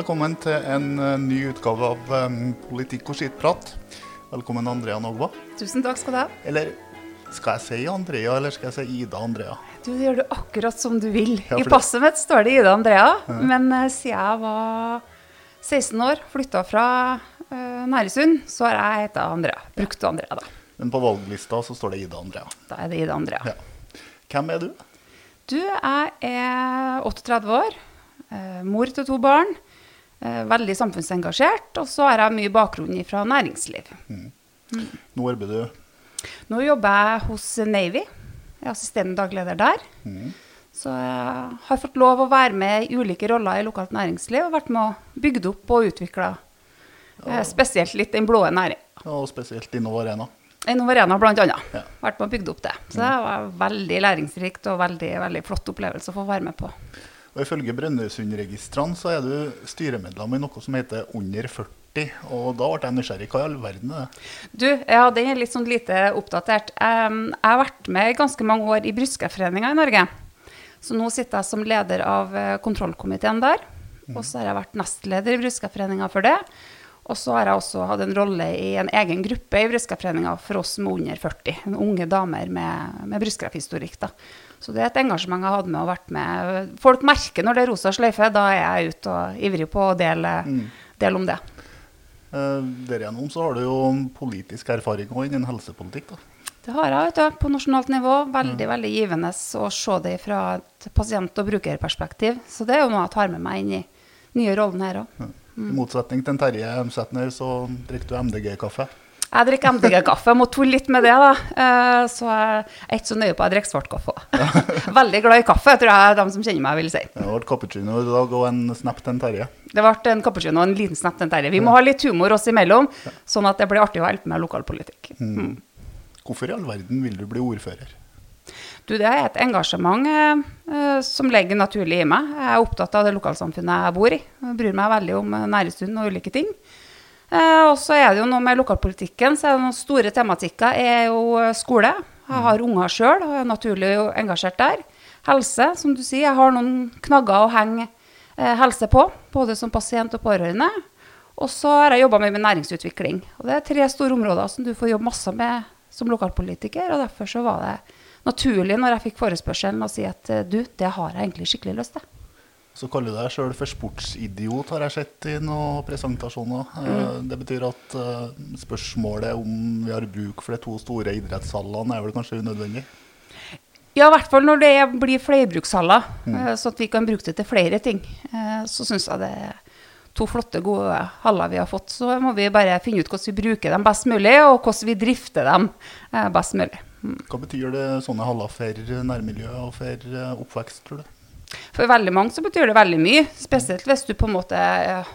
Velkommen til en eh, ny utgave av um, Politikk og skittprat. Velkommen Andrea Nogva. Tusen takk skal du ha. Eller skal jeg si Andrea, eller skal jeg si Ida Andrea? Du det gjør du akkurat som du vil. Ja, I passet mitt står det Ida Andrea, men eh, siden jeg var 16 år, flytta fra uh, Næresund, så har jeg heta Andrea. Brukt Andrea, da. Men på valglista så står det Ida Andrea. Da er det Ida Andrea. Ja. Hvem er du? Du, jeg er 38 år, eh, mor til to barn, eh, veldig samfunnsengasjert, og så har jeg mye bakgrunn fra næringsliv. Nå arbeider du. Nå jobber jeg hos Navy, jeg er assisterende dagleder der. Så jeg har fått lov å være med i ulike roller i lokalt næringsliv, og vært med å bygge opp og utvikle ja. spesielt litt den blå næring. Og spesielt Innov Arena. Innovarena blant annet. Ja. Vært med og bygd opp det. Så det var veldig læringsrikt og veldig, veldig flott opplevelse å få være med på. Og Ifølge Brønnøysundregistrene så er du styremedlem i noe som heter Under 40. Og da ble jeg nysgjerrig. Hva i all verden er det? Du, ja, den er litt sånn lite oppdatert. Jeg har vært med i ganske mange år i Brystkreftforeninga i Norge. Så nå sitter jeg som leder av eh, kontrollkomiteen der. Og så har jeg vært nestleder i Brystkreftforeninga for det. Og så har jeg også hatt en rolle i en egen gruppe i Brystkreftforeninga for oss med under 40. Unge damer med, med brystkrefthistorikk. da. Så det er et engasjement jeg har hatt med og vært med. Folk merker når det er rosa sløyfe. Da er jeg ute og ivrig på å dele, dele om det. Eh, Derigjennom så har du jo politisk erfaring også innen helsepolitikk. da. Det har jeg, vet du, på nasjonalt nivå. Veldig veldig givende å se det fra et pasient- og brukerperspektiv. Så det er jo noe jeg tar med meg inn i nye rollen her òg. I motsetning til en Terje Emsetner, så drikker du MDG-kaffe. Jeg drikker MDG-kaffe. Jeg må tulle litt med det, da. Eh, Så jeg er ikke så nøye på at jeg drikker svart kaffe. Veldig glad i kaffe, tror jeg de som kjenner meg, vil si. Det ble cappuccino i dag og en snap til Terje. Det ble en cappuccino og en liten snap til Terje. Vi må ha litt humor oss imellom, sånn at det blir artig å hjelpe med lokalpolitikk. Mm. Hvorfor i all verden vil du bli ordfører? Du, det er et engasjement eh, som ligger naturlig i meg. Jeg er opptatt av det lokalsamfunnet jeg bor i. Jeg bryr meg veldig om eh, Næresund og ulike ting. Eh, og så er det jo noe med lokalpolitikken, så er det noen store tematikker er jo eh, skole. Jeg har unger sjøl og er naturlig engasjert der. Helse, som du sier. Jeg har noen knagger å henge eh, helse på, både som pasient og pårørende. Og så har jeg jobba med, med næringsutvikling. Og det er tre store områder som du får jobbe masse med som lokalpolitiker. Og derfor så var det naturlig når jeg fikk forespørselen å si at du, det har jeg egentlig skikkelig lyst til. Så kaller du deg sjøl for sportsidiot, har jeg sett i noen presentasjoner. Mm. Det betyr at eh, spørsmålet om vi har bruk for de to store idrettshallene, er vel kanskje unødvendig? Ja, i hvert fall når det blir flerbrukshaller, mm. så at vi kan bruke det til flere ting. Eh, Så syns jeg det er to flotte, gode haller vi har fått. Så må vi bare finne ut hvordan vi bruker dem best mulig, og hvordan vi drifter dem eh, best mulig. Hva betyr det sånne haller for nærmiljøet og for eh, oppvekst, tror du? For veldig mange så betyr det veldig mye. Spesielt hvis du på en måte eh,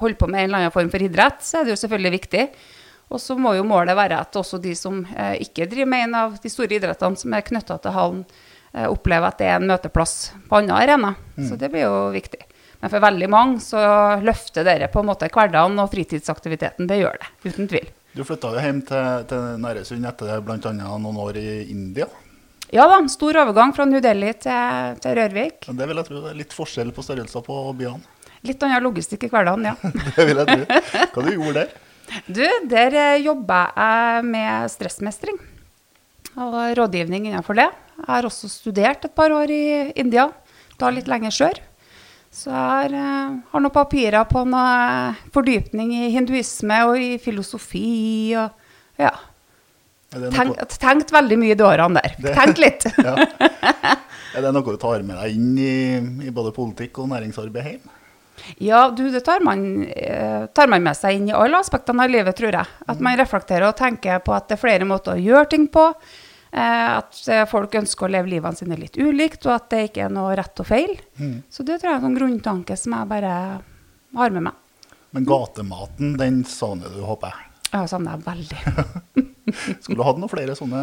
holder på med en eller annen form for idrett, så er det jo selvfølgelig viktig. Og så må jo målet være at også de som eh, ikke driver med en av de store idrettene som er knytta til hallen, eh, opplever at det er en møteplass på andre arena. Så det blir jo viktig. Men for veldig mange så løfter dere på en måte hverdagen og fritidsaktiviteten. Det gjør det, uten tvil. Du flytta jo hjem til, til Næresund etter bl.a. noen år i India. Ja da, stor overgang fra New Delhi til, til Rørvik. Men Det vil jeg tro det er litt forskjell på størrelser på byene. Litt annen logistikk i hverdagen, ja. Det vil jeg tro. Hva du gjorde der? Du, der jobba jeg med stressmestring og rådgivning innenfor det. Jeg har også studert et par år i India, da litt lenger sør. Så jeg har, eh, har noen papirer på noe fordypning i hinduisme og i filosofi og ja. Det Tenkt, veldig mye de årene der. Det- Tenkt litt. ja. er det noe du tar med deg inn i, i både politikk og næringsarbeid hjem? Ja, du, det tar man, eh, tar man med seg inn i alle aspektene av livet, tror jeg. At man reflekterer og tenker på at det er flere måter å gjøre ting på. Eh, at eh, folk ønsker å leve livene sine litt ulikt, og at det ikke er noe rett og feil. Så det tror jeg er en sånn grunntanke som jeg bare har med meg. Men gatematen, den savner du, håper jeg. Ja, savner jeg veldig. Skulle hatt noen flere sånne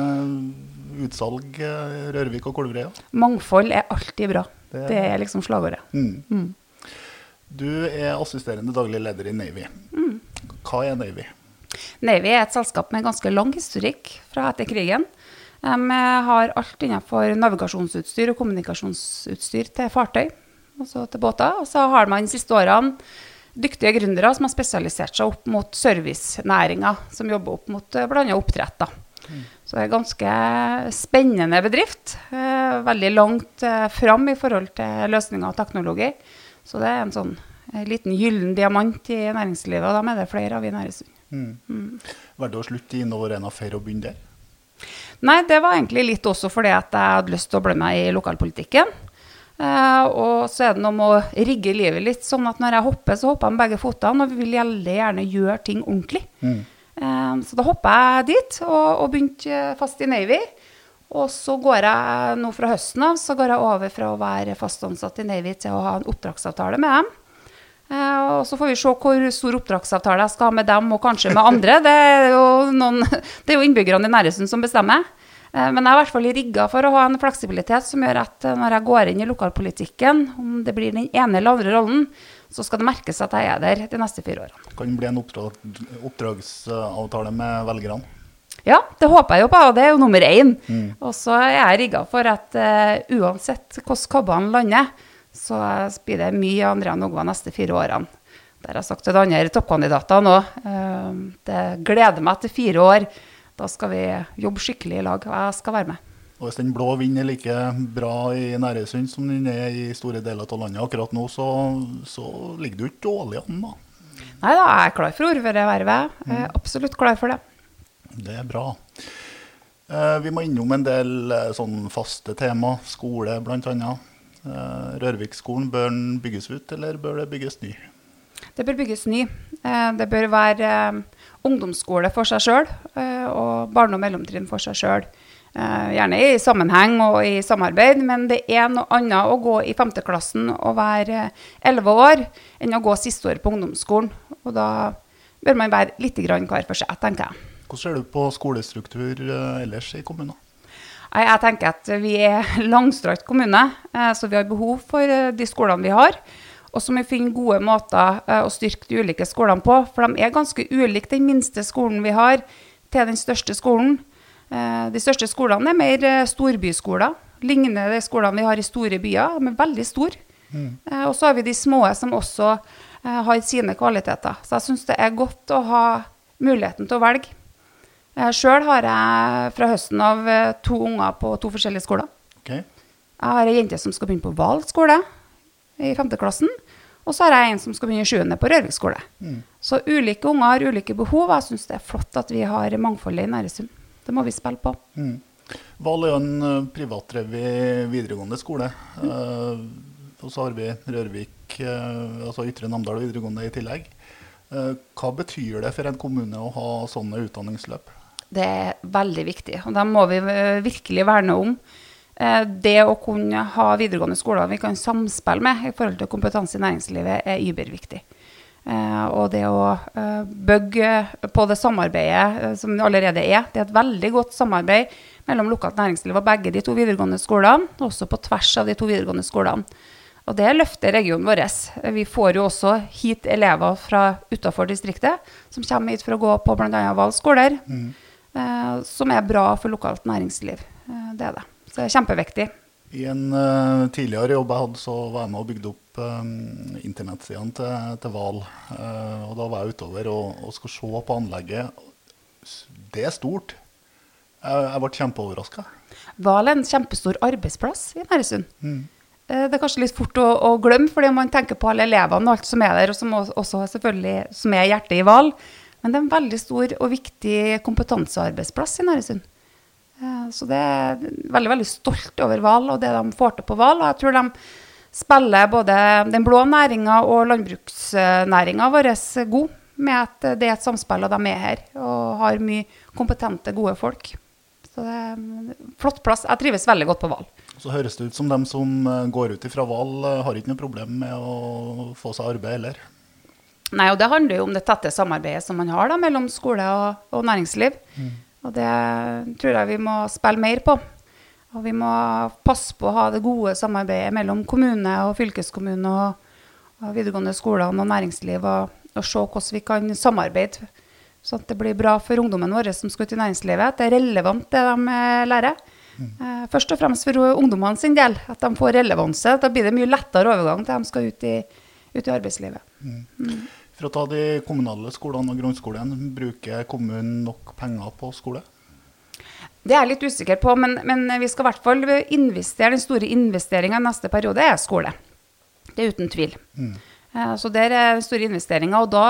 utsalg, eh, Rørvik og Kolvreia? Mangfold er alltid bra. Det- Det er liksom slagordet. Mm. Du er assisterende daglig leder i Navy. Hva er Navy? Navy er et selskap med ganske lang historikk fra etter krigen. De har alt innenfor navigasjonsutstyr og kommunikasjonsutstyr til fartøy. altså til båter. Og så har man de siste årene dyktige gründere som har spesialisert seg opp mot servicenæringa, som jobber opp mot uh, bl.a. oppdrett. da. Så det er en ganske spennende bedrift. Eh, veldig langt eh, fram i forhold til løsninger og teknologi. Så det er en sånn en liten gyllen diamant i næringslivet, og da er det flere av i Næresund. Mm. Var det å slutte i Arena for og begynne der? Nei, det var egentlig litt også fordi at jeg hadde lyst til å bli med i lokalpolitikken. Eh, og så er det noe med å rigge livet litt sånn at når jeg hopper, så hopper jeg med begge føttene, og vi vil veldig gjerne gjøre ting ordentlig. Mm. Eh, så da hoppa jeg dit og, og begynte fast i Navy. Og så går jeg nå fra høsten av så går jeg over fra å være fast ansatt i Navy til å ha en oppdragsavtale med dem. Eh, og så får vi se hvor stor oppdragsavtale jeg skal ha med dem, og kanskje med andre. Det er jo, noen, det er jo innbyggerne i Næresund som bestemmer. Eh, men jeg er i hvert fall rigga for å ha en fleksibilitet som gjør at eh, når jeg går inn i lokalpolitikken, om det blir den ene eller andre rollen, så skal det merkes at jeg er der de neste fire årene. Kan det bli en oppdrag, oppdragsavtale med velgerne? Ja, det håper jeg jo på, og det er jo nummer én. Og så er jeg rigga for at uh, uansett hvordan kabbene lander, så blir det mye Andrea Nogva neste fire årene. Det har jeg sagt til de andre toppkandidatene òg. Uh, det gleder meg til fire år. Da skal vi jobbe skikkelig i lag, og jeg skal være med. Og hvis den blå vinden er like bra i Næresund som den er i store deler av landet akkurat nå, så, så ligger du ikke dårlig an, da. Nei da, jeg er klar for ordførervervet. Jeg er absolutt klar for det. Det er bra. Eh, vi må innom en del eh, sånn faste tema. Skole, bl.a. Eh, Rørvikskolen, bør den bygges ut, eller bør det bygges ny? Det bør bygges ny. Eh, det bør være eh, ungdomsskole for seg sjøl eh, og barne- og mellomtrinn for seg sjøl. Gjerne i sammenheng og i samarbeid, men det er noe annet å gå i femteklassen og være elleve år enn å gå siste år på ungdomsskolen. Og da bør man være litt hver for seg, tenker jeg. Hvordan ser du på skolestruktur ellers i kommunen? Jeg tenker at vi er langstrakt kommune, så vi har behov for de skolene vi har. Og så må vi finne gode måter å styrke de ulike skolene på. For de er ganske ulike, den minste skolen vi har, til den største skolen. De største skolene er mer storbyskoler. Ligner de skolene vi har i store byer. De er veldig store. Mm. Og så har vi de små som også har sine kvaliteter. Så jeg syns det er godt å ha muligheten til å velge. Sjøl har jeg fra høsten av to unger på to forskjellige skoler. Okay. Jeg har ei jente som skal begynne på Hval skole i femteklassen. Og så har jeg en som skal begynne i sjuende på Rørvik skole. Mm. Så ulike unger har ulike behov. Jeg syns det er flott at vi har mangfoldet i Næresund. Det må vi spille på. Mm. Val er jo en uh, privatdrevet videregående skole. Uh, og så har vi Rørvik, uh, altså Ytre Namdal videregående i tillegg. hva betyr det for en kommune å ha sånne utdanningsløp? Det er veldig viktig, og dem må vi virkelig verne om. Det å kunne ha videregående skoler vi kan samspille med i forhold til kompetanse i næringslivet, er überviktig. Eh, og det å eh, bygge på det samarbeidet som som allerede er. Det er et veldig godt samarbeid mellom lokalt næringsliv og begge de to videregående skolene, også på tvers av de to videregående skolene. Og det løfter regionen vår. Vi får jo også hit elever fra utafor distriktet som kommer hit for å gå på bl.a. Val skoler, Mm. som er bra for lokalt næringsliv. det er det. Så det er kjempeviktig. I en uh, tidligere jobb jeg hadde, så var jeg med og bygde opp um, internettsidene til, til Val. Uh, og da var jeg utover og, og skulle se på anlegget. Det er stort. Jeg, jeg ble kjempeoverraska. Val er en kjempestor arbeidsplass i Næresund. Mm. Uh, det er kanskje litt fort å, å, glemme, fordi man tenker på alle elevene og alt som er der, og som også selvfølgelig som er hjertet i Val. Men det er en veldig stor og viktig kompetansearbeidsplass i Næresund. Så det er veldig, veldig stolt over Hval og det de får til på Hval. Og jeg tror de spiller både den blå næringa og landbruksnæringa vår god med at det er et samspill, og de er her og har mye kompetente, gode folk. Så det er en flott plass. Jeg trives veldig godt på Hval. Så høres det ut som dem som går ut fra Hval, har ikke noe problem med å få seg arbeid heller. Nei, og det handler jo om det tette samarbeidet som man har da, mellom skole og, og næringsliv. Mm. Og det tror jeg vi må spille mer på. Og vi må passe på å ha det gode samarbeidet mellom kommune og fylkeskommune og, og videregående skoler og næringsliv, og, og, se hvordan vi kan samarbeide. Så at det blir bra for ungdommen vår som skal ut i næringslivet. At det er relevant det de lærer. Mm. først og fremst for ungdommene sin del, at de får relevanse. Da blir det mye lettere overgang til de skal ut i, ut i arbeidslivet. For å ta de kommunale skolene og grunnskolen, bruker kommunen nok penger på skole? Det er jeg litt usikker på, men, men vi skal i hvert fall investere. Den store investeringa i neste periode er skole. Det er uten tvil. Mm. Så der er store investeringer. Og da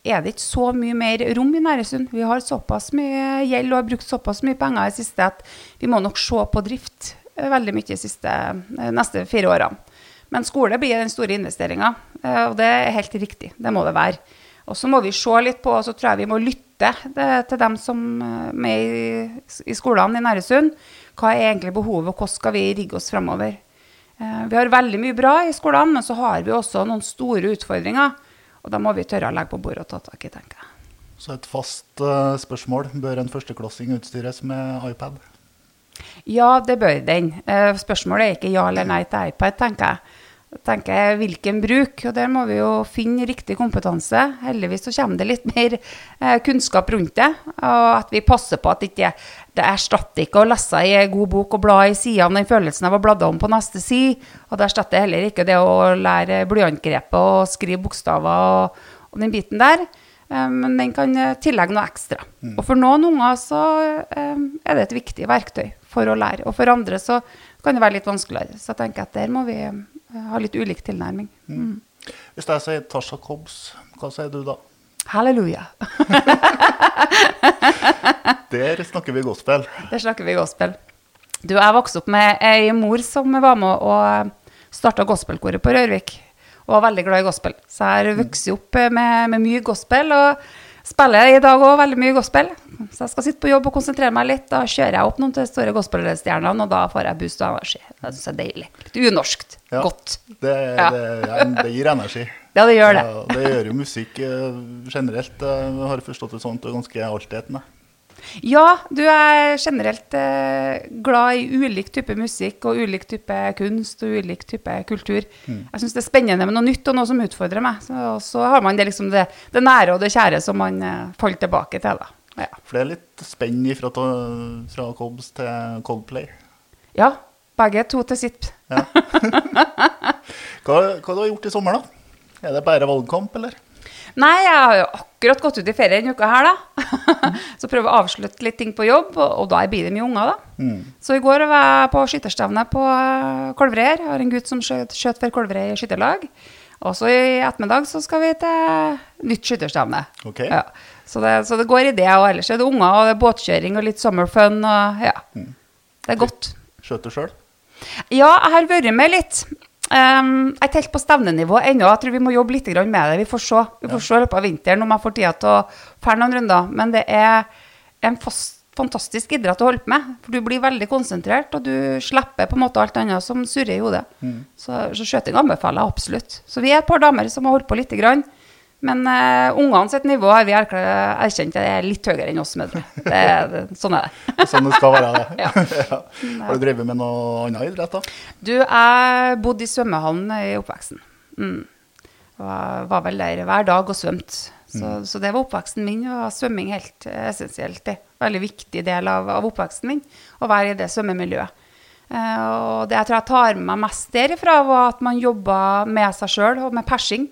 er det ikke så mye mer rom i Næresund. Vi har såpass mye gjeld og har brukt såpass mye penger i siste at vi må nok se på drift eh, veldig mye de siste, eh, neste fire årene. Men skole blir den store investeringa, og det er helt riktig. Det må det være. Og så må vi se litt på, og så tror jeg vi må lytte til dem som er med i, i skolene i Næresund. Hva er egentlig behovet, og hvordan skal vi rigge oss fremover? Eh, Vi har veldig mye bra i skolene, men så har vi også noen store utfordringer. Og da må vi tørre å legge på bordet og ta tak i, tenker jeg. Så et fast eh, spørsmål. Bør en førsteklassing utstyres med iPad? Ja, det bør den. Eh, Spørsmålet er ikke ja eller nei til iPad, tenker jeg. Jeg tenker hvilken bruk, og der må vi jo finne riktig kompetanse. Heldigvis så kommer det litt mer eh, kunnskap rundt det, og at vi passer på at ikke det erstatter ikke å lese i en god bok og bla i sidene, den følelsen av å bladde om på neste side, og det erstatter heller ikke det å lære blyantgrepet og skrive bokstaver og, og den biten der. Eh, Men den kan eh, tillegge noe ekstra. Og for noen unger så er det et viktig verktøy for å lære. Og for andre så kan det være litt vanskeligere. Så jeg tenker at der må vi eh, ha litt ulik tilnærming. Mm. Hvis jeg sier Tasha Cobbs, hva sier du da? Halleluja. Der snakker vi gospel. Der snakker vi gospel. Du, jeg vokste opp med ei mor som var med og starta gospelkoret på Rørvik. Og var veldig glad i gospel. Så jeg har vokst opp med, med mye gospel. Og spiller i dag òg veldig mye gospel. Så jeg skal sitte på jobb og konsentrere meg litt. Da kjører jeg opp noen til de store gospelstjernene, og da får jeg boost og energi. Det syns jeg er deilig. Litt unorskt. Ja. Godt. Det, Ja. det, ja, det gir energi. Ja, det gjør det. Det gjør jo musikk eh, generelt. Jeg har forstått det sånn du er ganske altetende. Ja, du er generelt eh, glad i ulik type musikk og ulik type kunst og ulik type kultur. Jeg syns det er spennende med noe nytt og noe som utfordrer meg. Så, og så har man det, liksom det, det nære og det kjære som man eh, faller tilbake til. Da. Ja. For det er litt spenn fra, fra Cobbs til Coldplay. ja, begge to til sitt. Hva, hva har du gjort i sommer, da? Er det bare valgkamp, eller? Nei, jeg har jo akkurat gått ut i ferie denne uka her, da. så prøver å avslutte litt ting på jobb, og, da blir det mye unger, da. Så i går var jeg på skytterstevne på Kolvreier. Jeg har en gutt som skjøt, skjøt for Kolvreier skytterlag. Og så i ettermiddag så skal vi til nytt skytterstevne. Okay. Ja. Så, det, så det går i det, og ellers er det unger og det er båtkjøring og litt summer fun og ja. Det er godt. Skjøt du sjøl? Ja, jeg har vært med litt. Um, jeg er ikke helt på stevnenivå ennå. Jeg tror vi må jobbe litt med det. Vi får se Vi får se i løpet av vinteren om jeg får tida til å dra noen runder. Men det er en fast, fantastisk idrett å holde på med. For du blir veldig konsentrert, og du slipper på en måte alt annet som surrer i hodet. Så, så skjøting anbefaler jeg absolutt. Så vi er et par damer som har holdt på lite grann. Men uh, ungene sitt nivå har vi erkjent er litt høyere enn oss med det. det, sånn er det. Sånn det skal være. det. Ja. Ja. Har du drevet med noe annet idrett, da? Du, jeg bodde i svømmehallen i oppveksten. Mm. Var, var vel der hver dag og svømte. Så, så det var oppveksten min, og svømming helt essensielt. Det. Veldig viktig del av, av oppveksten min, å være i det svømmemiljøet. Uh, og det jeg tror jeg tar med meg mest derifra, var at man jobba med seg sjøl og med persing.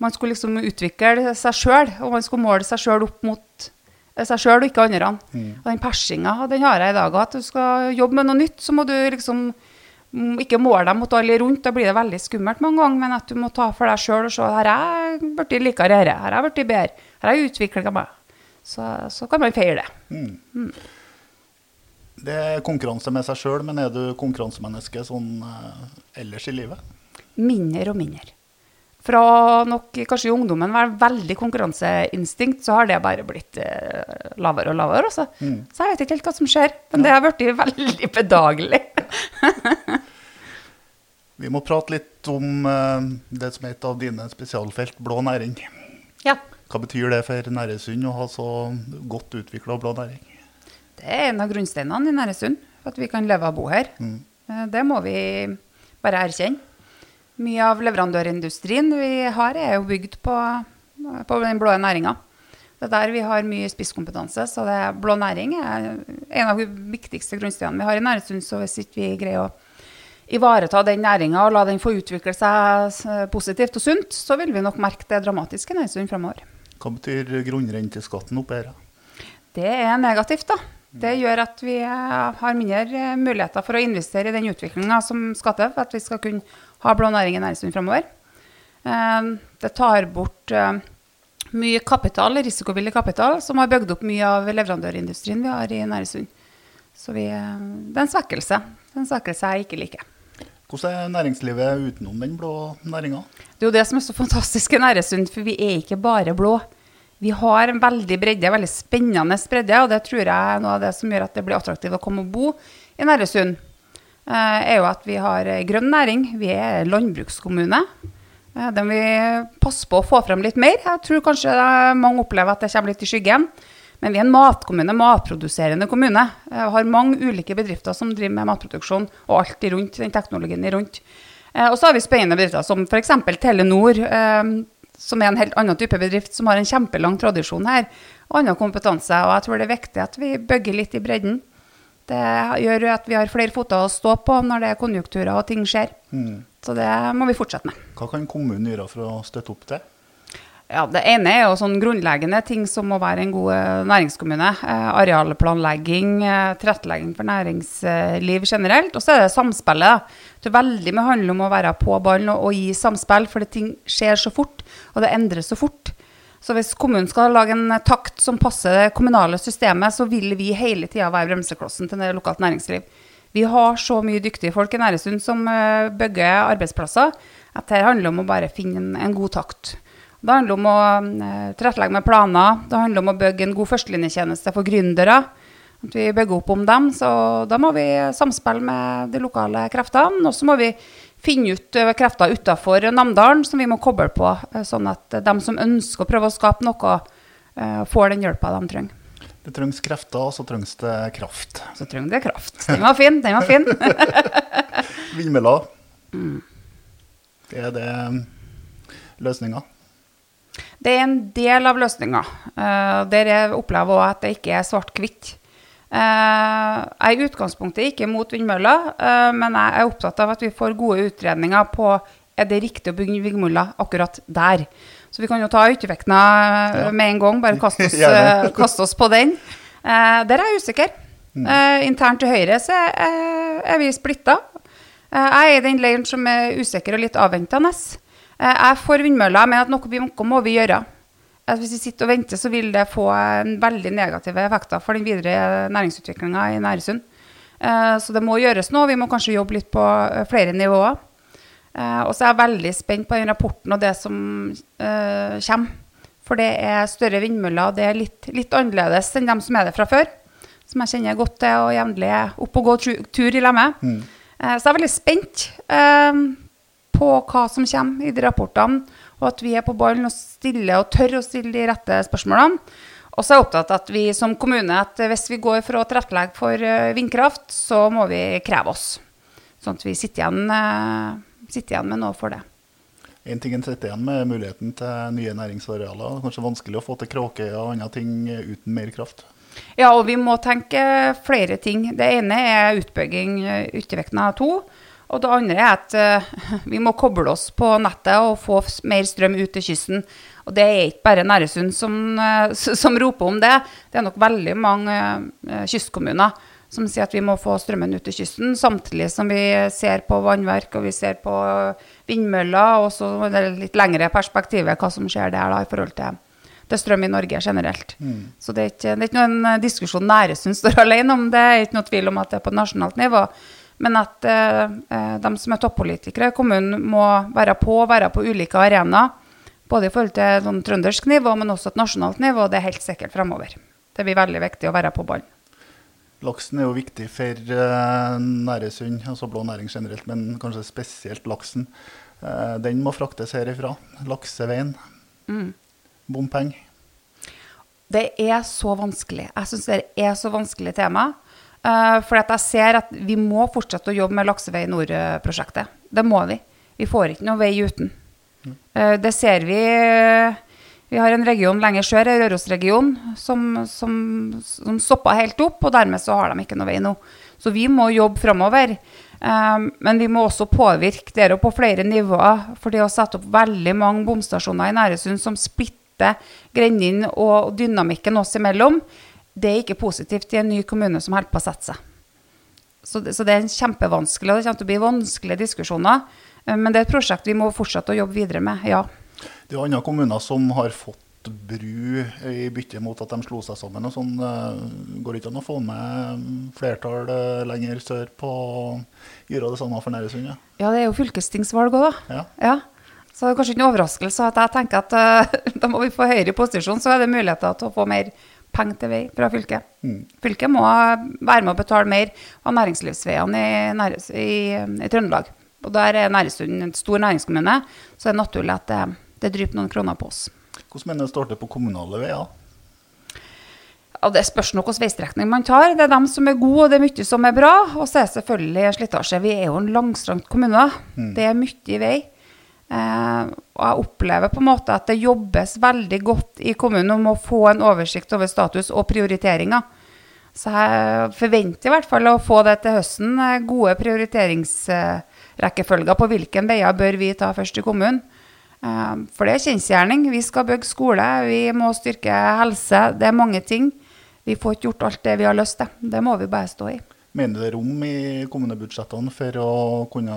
Man skulle liksom utvikle seg sjøl, og man skulle måle seg sjøl opp mot seg sjøl og ikke andre. Og den persinga den har jeg i dag. At du skal jobbe med noe nytt, så må du liksom mm, ikke måle deg mot alle rundt. Da blir det veldig skummelt mange ganger. Men at du må ta for deg sjøl og se her er jeg blitt likere, her er jeg blitt bedre, her har jeg utvikla meg. Så, så kan man feire det. Det er konkurranse med seg sjøl, men er du konkurransemenneske sånn eh, ellers i livet? Mindre og mindre. Fra nok kanskje i ungdommen være veldig konkurranseinstinkt, så har det bare blitt eh, lavere og lavere. Også. Så jeg vet ikke helt hva som skjer, men det har blitt veldig bedagelig. Vi må prate litt om eh, det som er et av dine spesialfelt, blå næring. ja. Hva betyr det for Næresund å ha så godt utvikla blå næring? Det er en av grunnsteinene i Næresund, at vi kan leve og bo her. Mm. Det må vi bare erkjenne. Mye av leverandørindustrien vi har, er jo bygd på, på den blå næringa. Det er der vi har mye spisskompetanse. Så det er blå næring er en av de viktigste grunnsteinene vi har i Næresund. Så hvis ikke vi greier å ivareta den næringa og la den få utvikle seg positivt og sunt, så vil vi nok merke det dramatiske i Næresund fremover. Hva betyr grunnrenteskatten oppe her? Det er negativt, da. Det gjør at vi eh, har mindre muligheter for å investere i den utviklinga som skal til for at vi skal kunne ha blå næring i Næresund fremover. Eh, Det tar bort eh, mye kapital, risikovillig kapital, som har bygd opp mye av leverandørindustrien vi har i Næresund. Så vi, eh, det er en svekkelse. Det er en svekkelse jeg ikke liker. Hvordan er næringslivet utenom den blå næringa? Det er jo det som er så fantastisk i Næresund, for vi er ikke bare blå. Vi har en veldig bredde, veldig spennende bredde, og det tror jeg er noe av det som gjør at det blir attraktivt å komme og bo i Næresund. Eh, er jo at vi har eh, grønn næring. Vi er landbrukskommune. Eh, Den vil passe på å få frem litt mer. Jeg tror kanskje mange opplever at det kommer litt i skyggen. Men vi er en matkommune, matproduserende kommune. Vi har mange ulike bedrifter som driver med matproduksjon, og alt rundt, den teknologien i rundt. Og så har vi spennende bedrifter som f.eks. Telenor, som er en helt annen type bedrift, som har en kjempelang tradisjon her, og annen kompetanse. Og jeg tror det er viktig at vi bygger litt i bredden. Det gjør at vi har flere foter å stå på når det er konjunkturer og ting skjer. Så det må vi fortsette med. Hva kan kommunen gjøre for å støtte opp til? Ja, Det ene er jo sånn grunnleggende ting som må være en god eh, næringskommune. Eh, arealplanlegging, eh, tilrettelegging for næringsliv generelt. Og så er det samspillet. Det Det veldig mye handler om å være på ballen og, og gi samspill, for ting skjer så fort, og det endres så fort. Så hvis kommunen skal lage en takt som passer det kommunale systemet, så vil vi hele tida være bremseklossen til det lokalt næringsliv. Vi har så mye dyktige folk i Næresund som eh, bygger arbeidsplasser, at det handler om å bare finne en, god takt. Det handler om å eh, tilrettelegge med planer, det handler om å bygge en god førstelinjetjeneste for gründere. At vi bygger opp om dem. Så da må vi samspille med de lokale kreftene. Og så må vi finne ut eh, krefter utafor Namdalen som vi må koble på, eh, sånn at eh, de som ønsker å prøve å skape noe, får den hjelpa de trenger. Det trengs krefter, og så trengs det kraft. Så trenger det kraft. Den var fin. Den var fin. Vindmøller. Er det løsninga? Det er en del av løsninga. Der jeg opplever også at det ikke er svart-hvitt. Eh, jeg er i utgangspunktet ikke mot vindmøller, eh, men jeg er opptatt av at vi får gode utredninger på er det riktig å bygge vindmøller akkurat der. Så vi kan jo ta Yttervekna Ja. med en gang, bare kaste oss, eh, kaste oss på den. Eh, der er jeg usikker. Eh, internt til Høyre så er, vi splitta. Eh, jeg er i den leiren som er usikker og litt avventende. Eh, jeg er for vindmøller, men at noe må vi gjøre. Hvis vi sitter og venter, så vil det få en veldig negative effekter for den videre næringsutviklinga i Næresund. Eh, Så det må gjøres noe. Vi må kanskje jobbe litt på eh, flere nivåer. Eh, Og så er jeg veldig spent på den rapporten og det som eh, kommer. For det er større vindmøller, og det er litt, litt annerledes enn dem som er det fra før. Som jeg kjenner godt til og jevnlig er oppe og går tur i lag med. Mm. Så jeg er veldig spent eh, på hva som kommer i de rapportene, og at vi er på ballen og stiller og tør å stille de rette spørsmålene. Og så er jeg opptatt av at vi som kommune, at hvis vi går for å tilrettelegge for eh, vindkraft, så må vi kreve oss. Sånn at vi sitter igjen, eh, sitter igjen med noe for det. En ting en sitter igjen med, er muligheten til nye næringsarealer. Kanskje vanskelig å få til Kråkøya og andre ting uten mer kraft. Ja, og vi må tenke flere ting. Det ene er utbygging eh, Yttervekna 2. Og det andre er at eh, vi må koble oss på nettet og få mer strøm ut til kysten. Og det er ikke bare Næresund som, eh, som roper om det. Det er nok veldig mange eh, kystkommuner som sier at vi må få strømmen ut til kysten, samtidig som vi ser på vannverk og vi ser på vindmøller, og så det litt lengre perspektivet hva som skjer der da, i forhold til, til strøm i Norge generelt. Så det er, ikke, det er ikke noen diskusjon Næresund står alene om, det er ikke noe tvil om at det er på nasjonalt nivå. Men at eh, eh, de som er toppolitikere i kommunen må være på, være på ulike arenaer. Både i forhold til sånn trøndersk nivå, men også et nasjonalt nivå. Det er helt sikkert fremover. Det blir veldig viktig å være på ballen. Laksen er jo viktig for eh, Næresund, altså blå næring generelt, men kanskje spesielt laksen. Eh, den må fraktes herifra. Lakseveien. Bompeng. Det er så vanskelig. Jeg syns det er så vanskelig tema. Uh, for jeg ser at vi må fortsette å jobbe med Laksevei Nord-prosjektet. Det må vi. Vi får ikke noe vei uten. Eh, det ser vi eh, Vi har en region lenger sør, en Rørosregion, som, som, som stoppa helt opp, og dermed så har de ikke noe vei nå. Så vi må jobbe framover. Men vi må også påvirke dere på flere nivåer. For det å sette opp veldig mange bomstasjoner i Næresund som splitter grendene og dynamikken oss imellom, det er ikke positivt i en ny kommune som holder på å sette seg. Så det, så det er kjempevanskelig, og det kommer til å bli vanskelige diskusjoner. Eh, Men det er et prosjekt vi må fortsette å jobbe videre med, ja. Det er andre kommuner som har fått bru i bytte mot at de slo seg sammen. og sånn. eh, Går det ikke an å få med flertall eh, lenger sør på å gjøre det samme for Næresund? Ja? Ja, det er jo fylkestingsvalg òg, da. Ja. Ja. Så det er kanskje ikke noen overraskelse at jeg tenker at da må vi få høyere posisjon, så er det muligheter til å få mer penger til vei fra fylket. Mm. Fylket må være med å betale mer av næringslivsveiene i, i, i Trøndelag. Og der er Næresund en stor næringskommune, så det er naturlig at det, det drypper noen kroner på oss. Hvordan mener du det står til på kommunale veier? Ja, Det spørs nå hvilken veistrekning man tar. Det er dem som er gode, og det er mye som er bra. Og så er det selvfølgelig slitasje. Vi er jo en langstrakt kommune. Det er mye vei. Eh, og jeg opplever på en måte at det jobbes veldig godt i kommunen om å få en oversikt over status og prioriteringer. Så jeg forventer i hvert fall å få det til høsten. eh, Gode prioriteringsrekkefølger på hvilke veier bør vi ta først i kommunen. Eh, For det er kjensgjerning. Vi skal bygge skole, vi må styrke helse. Det er mange ting. Vi får ikke gjort alt det vi har lyst til. Det må vi bare stå i. Mener du det er rom i kommunebudsjettene for å kunne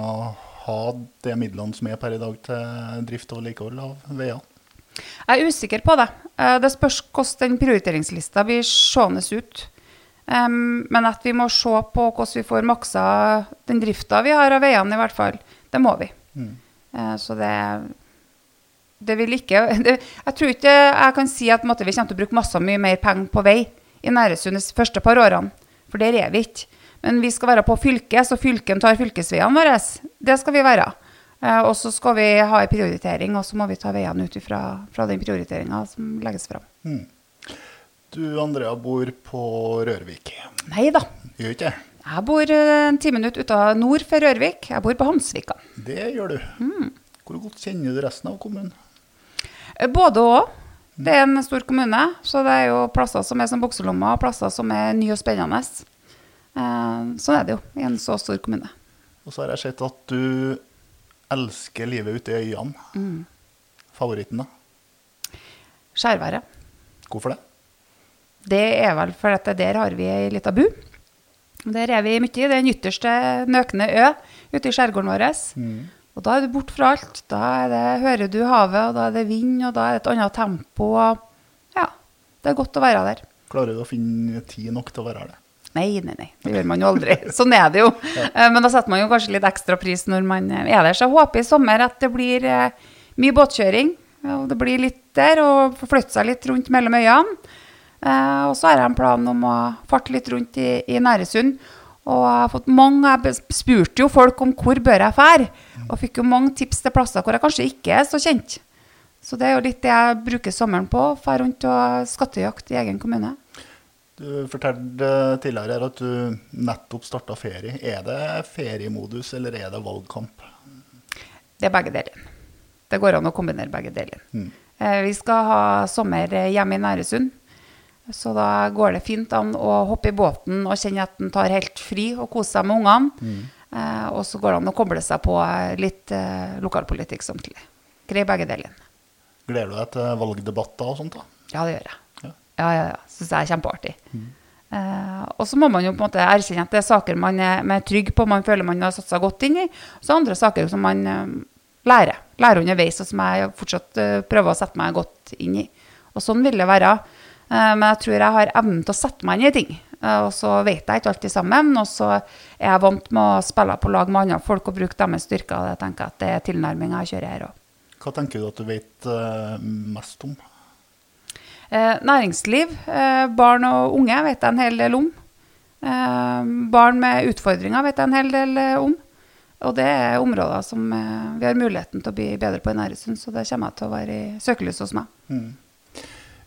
ha de midlene som er per i dag til drift og vedlikehold av veier? Jeg er usikker på det. Eh, Det spørs hvordan den prioriteringslista blir seende ut. Men at vi må se på hvordan vi får maksa den drifta vi har av veiene, i hvert fall. Det må vi. Mm. Eh, Så det det vil ikke det, Jeg tror ikke jeg kan si at måtte, vi kommer til å bruke masse mye mer penger på vei i Næresund de første par årene. For der er vi ikke. Men vi skal være på fylket, så fylken tar fylkesveiene våre. Det skal vi være. Eh, og så skal vi ha en prioritering, og så må vi ta veiene ut ifra, fra den prioriteringa som legges fram. Mm. Du Andrea bor på Rørvik. Nei da. Gjør ikke det? Jeg bor eh, en ti minutter ut av nord for Rørvik. Jeg bor på Hansvika. Det gjør du. Hvor godt kjenner du resten av kommunen? Eh, Både og. Det er en stor kommune, så det er jo plasser som er som bukselommer, og plasser som er nye og spennende. Sånn er det jo i en så stor kommune. Og så har jeg sett at du elsker livet ute i øyene. Mm. Favoritten, da? Skjærværet. Hvorfor det? Det er vel fordi der har vi ei lita bu. Der er vi mye. Det er den ytterste nøkne ø ute i skjærgården vår. Og da er du borte fra alt. Da er det, hører du havet, og da er det vind, og da er det et annet tempo. Og ja, det er godt å være der. Klarer du å finne tid nok til å være her? det? Nei, nei, nei. Det gjør man jo aldri. Sånn er det jo. Eh, Men da setter man jo kanskje litt ekstra pris når man eh, er der. Så jeg håper i sommer at det blir eh, mye båtkjøring. Og det blir litt der, og forflytte seg litt rundt mellom øyene. Og så har jeg en plan om å farte litt rundt i, i Næresund. Og jeg har fått mange, jeg spurte jo folk om hvor bør jeg fære. Og fikk jo mange tips til plasser hvor jeg kanskje ikke er så kjent. Så det er jo litt det jeg bruker sommeren på. Fære rundt og skattejakt i egen kommune. Du fortalte tidligere at du nettopp starta ferie. Er det feriemodus, eller er det valgkamp? Det er begge deler. Det går an å kombinere begge deler. Mm. Eh, Vi skal ha sommer eh, hjemme i Næresund. Så da går det fint an å hoppe i båten og kjenne at en tar helt fri og koser seg med ungene. Mm. og så går det an å koble seg på eh, litt eh, lokalpolitikk samtidig. Greier begge deler. Gleder du deg til valgdebatter og sånt? da? Ja, det gjør jeg. Ja. Ja, ja. Syns jeg er kjempeartig. Eh, og så må man jo på en måte erkjenne at det er saker man er, man er trygg på, man føler man har satt seg godt inn i. Og så andre saker som man eh, lærer. Lærer underveis, og som jeg fortsatt uh, prøver å sette meg godt inn i. Og sånn vil det være. Uh, men jeg tror jeg har evnen til å sette meg inn i ting. Uh, og så vet jeg ikke alltid sammen. Og så er jeg vant med å spille på lag med andre folk og bruke deres styrker. Og jeg tenker at det er tilnærminga jeg kjører her òg. Hva tenker du at du vet mest om? Eh, næringsliv, eh, barn og unge vet jeg en hel del om. Eh, barn med utfordringer vet jeg en hel del om. Og det er områder som vi har muligheten til å bli bedre på i Næresund, så det kommer jeg til å være i søkelyset hos meg. Mm.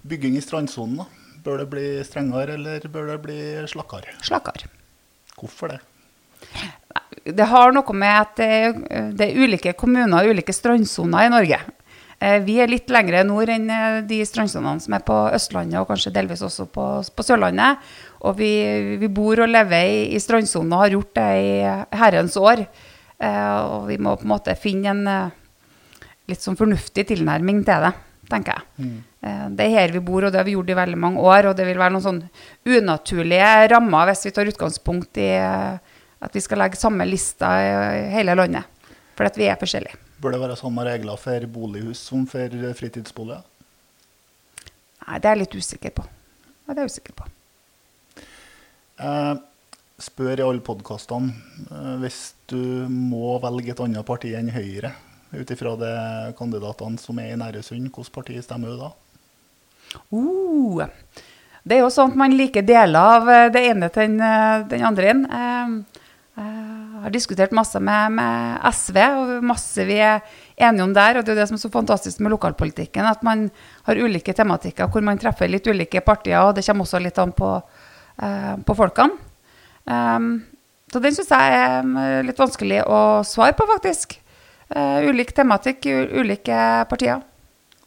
Bygging i strandsonen, da. Bør det bli strengere, eller bør det bli slakkere? Slakkere. Hvorfor det? Det har noe med at det er ulike kommuner og ulike strandsoner i Norge. Eh, vi er litt lengre nord enn eh, de strandsonene som er på Østlandet, og kanskje delvis også på, på Sørlandet. Og vi, vi, bor og lever i, i strandsonen og har gjort det i herrens år. Eh, og vi må på en måte finne en litt sånn fornuftig tilnærming til det, tenker jeg. Mm. Eh, det er her vi bor, og det har vi gjort i veldig mange år. Og det vil være noen sånn unaturlige rammer hvis vi tar utgangspunkt i at vi skal legge samme lista i hele landet. For at vi er forskjellige. Bør det være samme regler for bolighus som for fritidsboliger? Nei, det er jeg litt usikker på. Ja, det er jeg usikker på. Jeg spør i alle podkastene eh, hvis du må velge et annet parti enn Høyre, ut ifra de kandidatene som er i Næresund, hvilket parti stemmer du da? Uh, det er jo sånn at man liker deler av eh, det ene til den, eh, den andre. Jeg har diskutert masse med, med, SV, og masse vi er enige om der. Og det er det som er så fantastisk med lokalpolitikken, at man har ulike tematikker hvor man treffer litt ulike partier, og det kommer også litt an på, på folkene. Um, så den syns jeg er um, litt vanskelig å svare på, faktisk. Uh, ulik tematikk, ulike partier.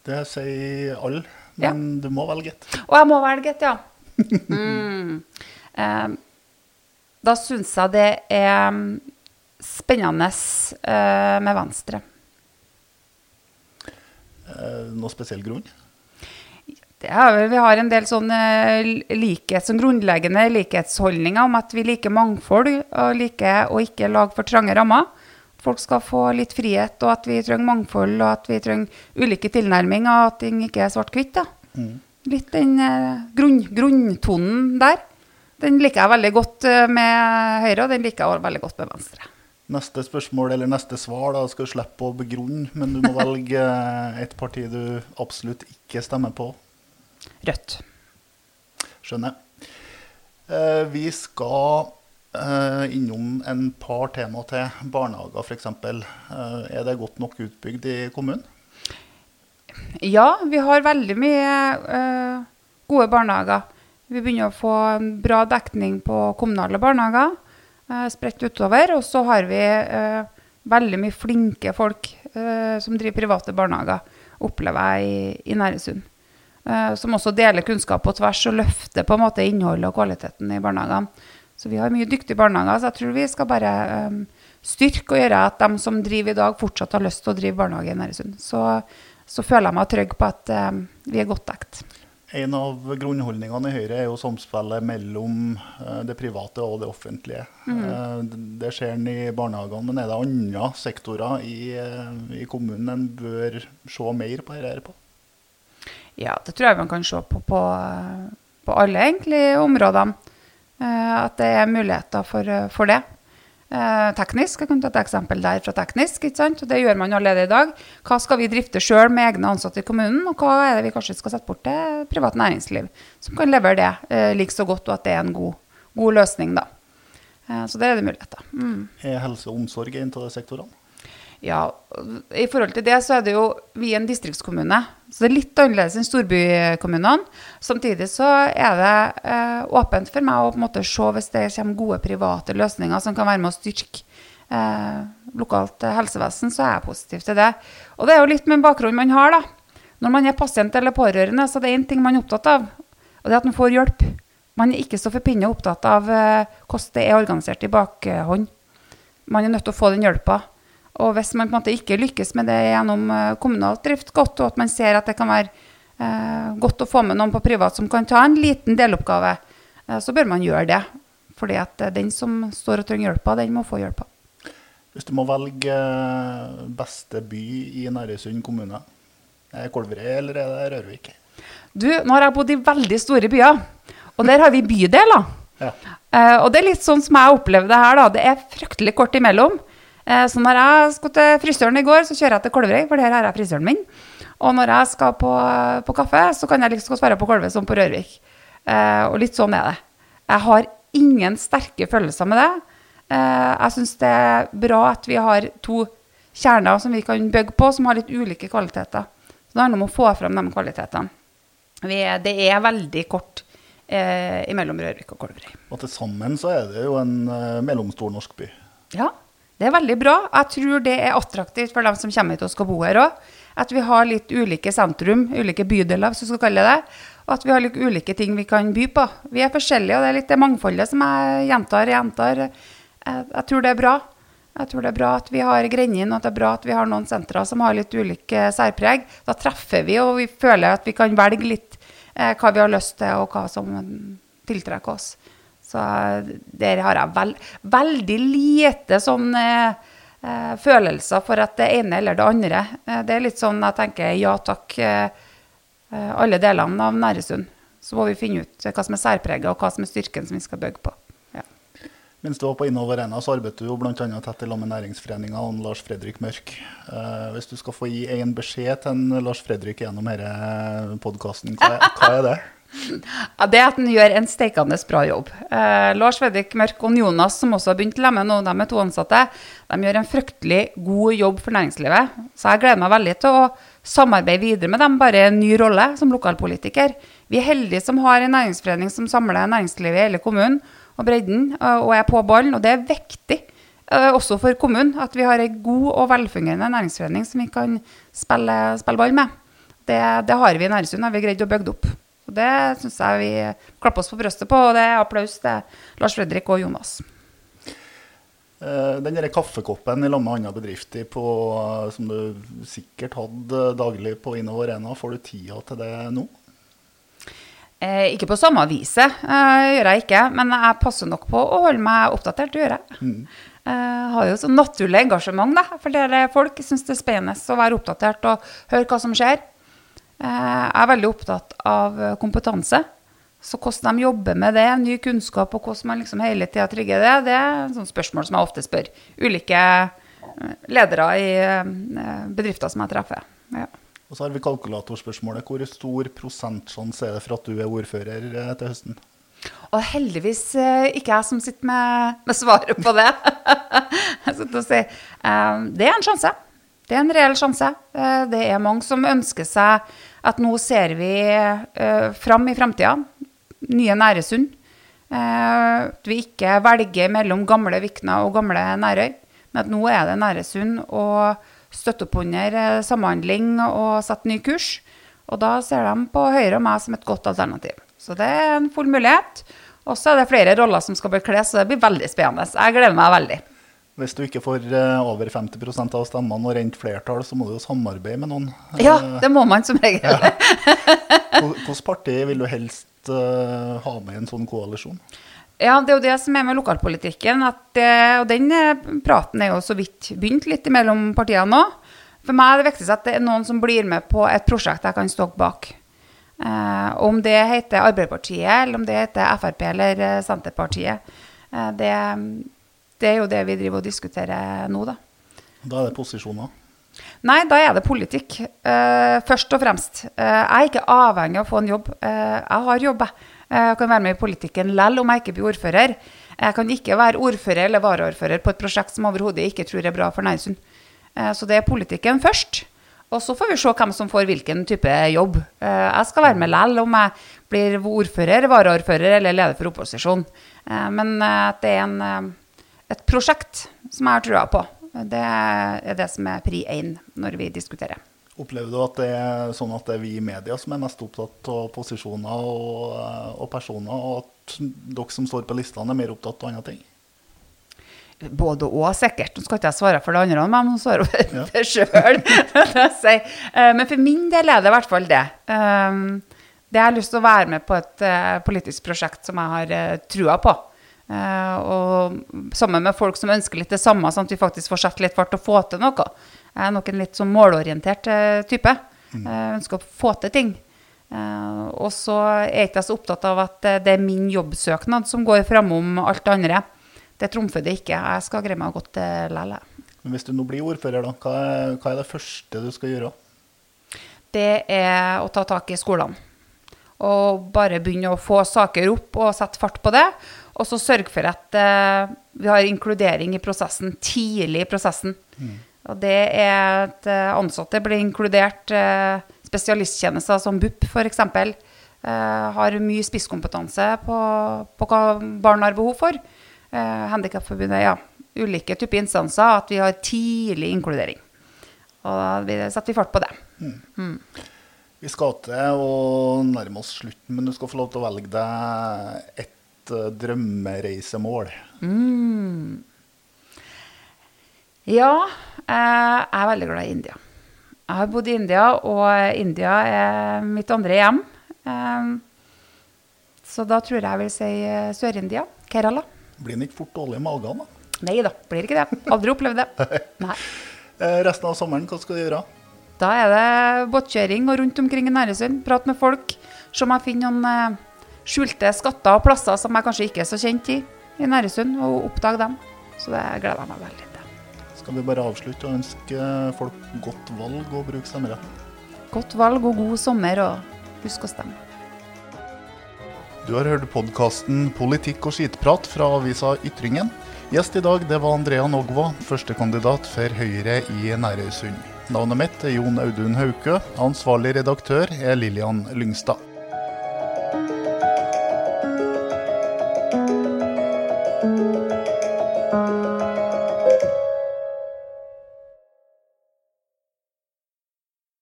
Det sier alle, men ja. du må velge et. Og jeg må velge et, ja. mm. um, da syns jeg det er um, spennende uh, med Venstre. Uh, noe spesiell grunn? Er, vi har en del sånne likhets, sånn grunnleggende likhetsholdninger om at vi liker mangfold og liker å ikke lage for trange rammer. Folk skal få litt frihet, og at vi trenger mangfold og at vi trenger ulike tilnærminger, og at ting ikke er svart-hvitt. Mm. Litt den eh, grunn, grunntonen der. Den liker jeg veldig godt eh, med Høyre, og den liker jeg også veldig godt med Venstre. Neste spørsmål eller neste svar da skal du slippe å begrunne, men du må velge et parti du absolutt ikke stemmer på. Rødt. Skjønner. Eh, vi skal eh, innom en par tema til. Barnehager f.eks. Eh, er det godt nok utbygd i kommunen? Ja, vi har veldig mye eh, gode barnehager. Vi begynner å få bra dekning på kommunale barnehager eh, spredt utover. Og så har vi eh, veldig mye flinke folk som driver private barnehager, opplever jeg i, i Næresund. Eh, som også deler kunnskap på tvers og løfter på en måte innholdet og kvaliteten i barnehagene. Så vi har mye dyktige barnehager, så jeg tror vi skal bare um, styrke og gjøre at de som driver i dag, fortsatt har lyst til å drive barnehage i Næresund. Så, så, føler jeg meg trygg på at um, vi er godt dekt. En av grunnholdningene i Høyre er jo samspillet mellom uh, det private og det offentlige. Mm. Det skjer i barnehagene, men er det andre sektorer i, uh, i kommunen en bør se mer på dette på? Ja, det tror jeg man kan se på på, på alle egentlig områdene. Eh, at det er muligheter for, for det. Eh, teknisk, Jeg kan ta et eksempel der fra teknisk. ikke sant? Det gjør man allerede i dag. Hva skal vi drifte sjøl med egne ansatte i kommunen, og hva er det vi kanskje skal sette bort til privat næringsliv, som kan levere det eh, like så godt, og at det er en god, god løsning. da. Eh, så det er det muligheter. Mm. Er helse og omsorg en av de sektorene? Ja, I forhold til det så er det jo vi er en distriktskommune. Så det er litt annerledes enn storbykommunene. Samtidig så er det eh, åpent for meg å på en måte se hvis det kommer gode private løsninger som kan være med å styrke eh, lokalt helsevesen, så er jeg positiv til det. Og det er jo litt med bakgrunnen man har, da. Når man er pasient eller pårørende, så det er én ting man er opptatt av, og det er at man får hjelp. Man er ikke så forpinna opptatt av eh, hvordan det er organisert i bakhånd. Man er nødt til å få den hjelpa. Og hvis man på en måte ikke lykkes med det gjennom eh, kommunalt drift godt, og at man ser at det kan være eh, godt å få med noen på privat som kan ta en liten deloppgave, eh, så bør man gjøre det. Fordi at eh, den som står og trenger hjelpa, den må få hjelpa. Hvis du må velge eh, beste by i Næresund kommune, er det Kolvereid eller er det Rørvik? Du, nå har jeg bodd i veldig store byer, og der har vi bydeler. Ja. Eh, og det er litt sånn som jeg opplever det her, da. Det er fryktelig kort imellom. Eh, så når jeg skulle til frisøren i går, så kjører jeg til Kolverøy, for der har jeg frisøren min. Og når jeg skal på, på kaffe, så kan jeg like liksom godt være på Kolve som på Rørvik. Eh, og litt sånn er det. Jeg har ingen sterke følelser med det. Eh, jeg syns det er bra at vi har to kjerner som vi kan bygge på, som har litt ulike kvaliteter. Så det handler om å få fram de kvalitetene. Vi, det er veldig kort eh, mellom Rørvik og Kolverøy. Og til sammen så er det jo en eh, mellomstor norsk by. Ja, det er veldig bra. Jeg tror det er attraktivt for dem som kommer hit og skal bo her òg. At vi har litt ulike sentrum, ulike bydeler, hvis du skal kalle det. Og at vi har litt ulike ting vi kan by på. Vi er forskjellige, og det er litt det mangfoldet som jeg gjentar gjentar. Jeg, tror det er bra. Jeg tror det er bra at vi har Grenjen, og at det er bra at vi har noen sentre som har litt ulike særpreg. Da treffer vi, og vi føler at vi kan velge litt eh, hva vi har lyst til, og hva som tiltrekker oss. Så der har jeg vel, veldig lite sånn eh, eh, følelser for at det ene eller det andre. Eh, det er litt sånn jeg tenker ja takk, eh, alle delene av Næresund. Så må vi finne ut hva som er særpreget, og hva som er styrken som vi skal bygge på. Ja. Mens du var på Innover Arena, så arbeidet du jo bl.a. tett i lag med Næringsforeninga og Lars Fredrik Mørk. Hvis du skal få gi en beskjed til en Lars Fredrik gjennom denne podkasten, hva, hva er det? Ja, det at han gjør en steikende bra jobb. Eh, Lars Veddik Mørk og Jonas, som også har begynt hjemme nå, de er to ansatte, de gjør en fryktelig god jobb for næringslivet. Så jeg gleder meg veldig til å samarbeide videre med dem, bare en ny rolle som lokalpolitiker. Vi er heldige som har en næringsforening som samler næringslivet i hele kommunen og bredden, eh, og er på ballen, og det er viktig. eh, Også for kommunen, at vi har en god og velfungerende næringsforening som vi kan spille, spille ball med. Det, det har vi i Næresund, har vi greid å bygge opp. Og Det syns jeg vi klapper oss på brystet på, og det er applaus til Lars Fredrik og Jonas. Eh, Den der kaffekoppen i lag med andre bedrifter eh, som du sikkert hadde daglig på Innov Arena, får du tida til det nå? Eh, ikke på samme viset, eh, gjør jeg ikke, men jeg passer nok på å holde meg oppdatert, det gjør jeg. Jeg har jo sånn naturlig engasjement da, for dere folk syns det er spennende å være oppdatert og høre hva som skjer. Eh, er veldig opptatt av kompetanse. Så hvordan de jobber med det, ny kunnskap og hvordan man liksom hele tida trygger det, det er sånne spørsmål som jeg ofte spør ulike eh, ledere i eh, bedrifter som jeg treffer. Ja. Og så har vi kalkulatorspørsmålet. Hvor stor prosentsjanse er det for at du er ordfører eh, til høsten? Og heldigvis eh, ikke jeg som sitter med, med svaret på det. Jeg å eh, det er en sjanse. Det er en reell sjanse. Eh, det er mange som ønsker seg at nå ser vi eh, fram i framtida. Nye Næresund. Eh, at vi ikke velger mellom gamle Vikna og gamle Nærøy. Men at nå er det Næresund og støtte opp under eh, samhandling og sette ny kurs. Og da ser de på Høyre og meg som et godt alternativ. Så det er en full mulighet. Og så er det flere roller som skal bekles, så det blir veldig spennende. Jeg gleder meg veldig. Hvis du ikke får eh, over 50% av stemmene og rent flertall, så må du jo samarbeide med noen. Ja, Eh, det må man som regel. Ja. Hvilket parti vil du helst eh, ha med i en sånn koalisjon? Ja, det er jo det som er med lokalpolitikken. At og den praten er jo så vidt begynt litt mellom partiene nå. For meg er det viktigste at det er noen som blir med på et prosjekt jeg kan stå bak. Eh, om det heter Arbeiderpartiet, eller om det heter Frp eller Senterpartiet. Eh, det, det er jo det vi driver og diskuterer nå, da. Da er det posisjoner. Nei, da er det politikk. Uh, først og fremst. Uh, jeg er ikke avhengig av å få en jobb. Uh, jeg har jobb, jeg. Jeg kan være med i politikken lell om jeg ikke blir ordfører. Jeg kan ikke være ordfører eller varaordfører på et prosjekt som overhodet ikke tror er bra for Næresund. Eh, så det er politikken først. Og så får vi se hvem som får hvilken type jobb. Jeg skal være med lell om jeg blir ordfører, varaordfører eller leder for opposisjon. Men at det er en, et prosjekt som jeg har trua på. Det er det som er pri én når vi diskuterer. Opplever du at det er sånn at det er vi i media som er mest opptatt av posisjoner og, eh, og personer, og at dere som står på listene, er mer opptatt av andre ting? Både og, sikkert. Nå skal ikke jeg svare for det andre, men jeg svarer svare Ja. for det sjøl. Men for min del er det i hvert fall det. Det Det har jeg lyst til å være med på et eh, politisk prosjekt som jeg har eh, trua på. Eh, og sammen med folk som ønsker litt det samme, sånn at vi faktisk får sett litt fart og få til noe. Jeg er nok en litt sånn målorientert eh, type. Jeg ønsker å få til ting. Eh, og så er jeg ikke så opptatt av at det er min jobbsøknad som går framom alt det andre. Det trumfer det ikke. Jeg skal greie meg godt likevel. Men hvis du nå blir ordfører, da, hva er, hva er det første du skal gjøre? Det er å ta tak i skolene. Og bare begynne å få saker opp og sette fart på det. Og så sørge for at uh, vi har inkludering i prosessen, tidlig i prosessen. Og det er at eh, ansatte blir inkludert, Uh, spesialisttjenester som BUP f.eks. Uh, har mye spisskompetanse på, på hva barn har behov for. Uh, Handikapforbundet, ja. Ulike typer instanser. At vi har tidlig inkludering. Og da setter vi fart på det. Vi skal til å nærme oss slutten, men du skal få lov til å velge deg et eh, drømmereisemål. Ja, eh, jeg er veldig glad i India. Jeg har bodd i India, og India er mitt andre hjem. Eh, så da tror jeg jeg vil si Sør-India. Kerala. Blir den ikke fort dårlig i magen, da? Nei da, blir ikke det. Aldri opplevd det. Nei. Resten av sommeren, hva skal du gjøre? Da er det båtkjøring og rundt omkring i Næresund. Prate med folk. Se om jeg finner noen skjulte skatter og plasser som jeg kanskje ikke er så kjent i i Næresund, og oppdage dem. Så det gleder jeg meg veldig til. Skal vi bare avslutte og ønske folk godt valg og bruk stemmerett? Godt valg og god sommer, og husk å stemme. Du har hørt podkasten 'Politikk og skitprat' fra avisa Ytringen. Gjest i dag det var Andrea Nogva, førstekandidat for Høyre i Nærøysund. Navnet mitt er Jon Audun Hauke. Ansvarlig redaktør er Lillian Lyngstad.